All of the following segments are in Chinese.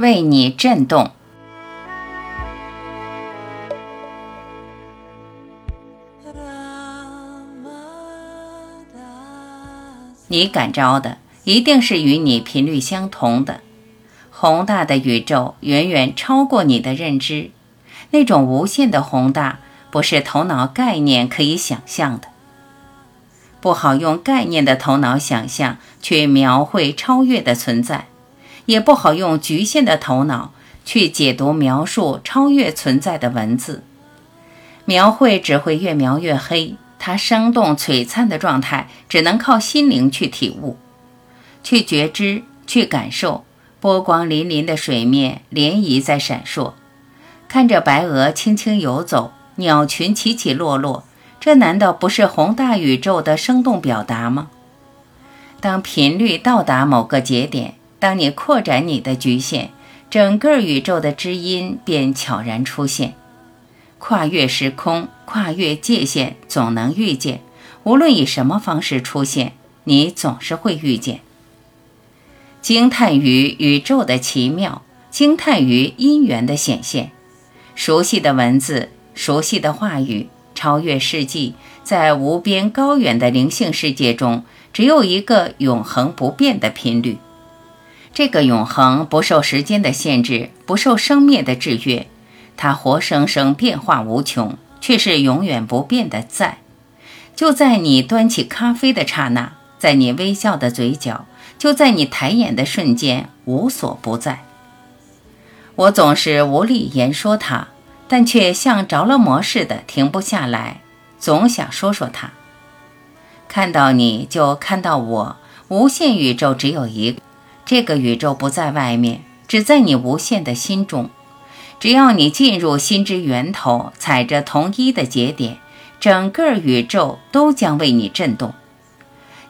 为你震动。你感召的一定是与你频率相同的，宏大的宇宙远远超过你的认知，那种无限的宏大不是头脑概念可以想象的。不好用概念的头脑想象去描绘超越的存在，也不好用局限的头脑去解读描述超越存在的文字。描绘只会越描越黑。它生动璀璨的状态，只能靠心灵去体悟、去觉知、去感受。波光粼粼的水面，涟漪在闪烁，看着白鹅轻轻游走，鸟群起起落落，这难道不是宏大宇宙的生动表达吗？当频率到达某个节点，当你扩展你的局限，整个宇宙的知音便悄然出现。跨越时空，跨越界限，总能遇见。无论以什么方式出现，你总是会遇见。惊叹于宇宙的奇妙，惊叹于因缘的显现。熟悉的文字，熟悉的话语，超越世纪，在无边高远的灵性世界中，只有一个永恒不变的频率。这个永恒不受时间的限制，不受生灭的制约。它活生生变化无穷，却是永远不变的在。就在你端起咖啡的刹那，在你微笑的嘴角，就在你抬眼的瞬间，无所不在。我总是无力言说它，但却像着了魔似的停不下来，总想说说它。看到你就看到我，无限宇宙只有一，这个宇宙不在外面，只在你无限的心中。只要你进入心之源头，踩着同一的节点，整个宇宙都将为你震动。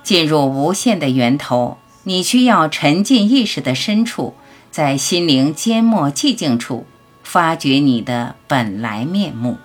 进入无限的源头，你需要沉浸意识的深处，在心灵缄默寂静处，发掘你的本来面目。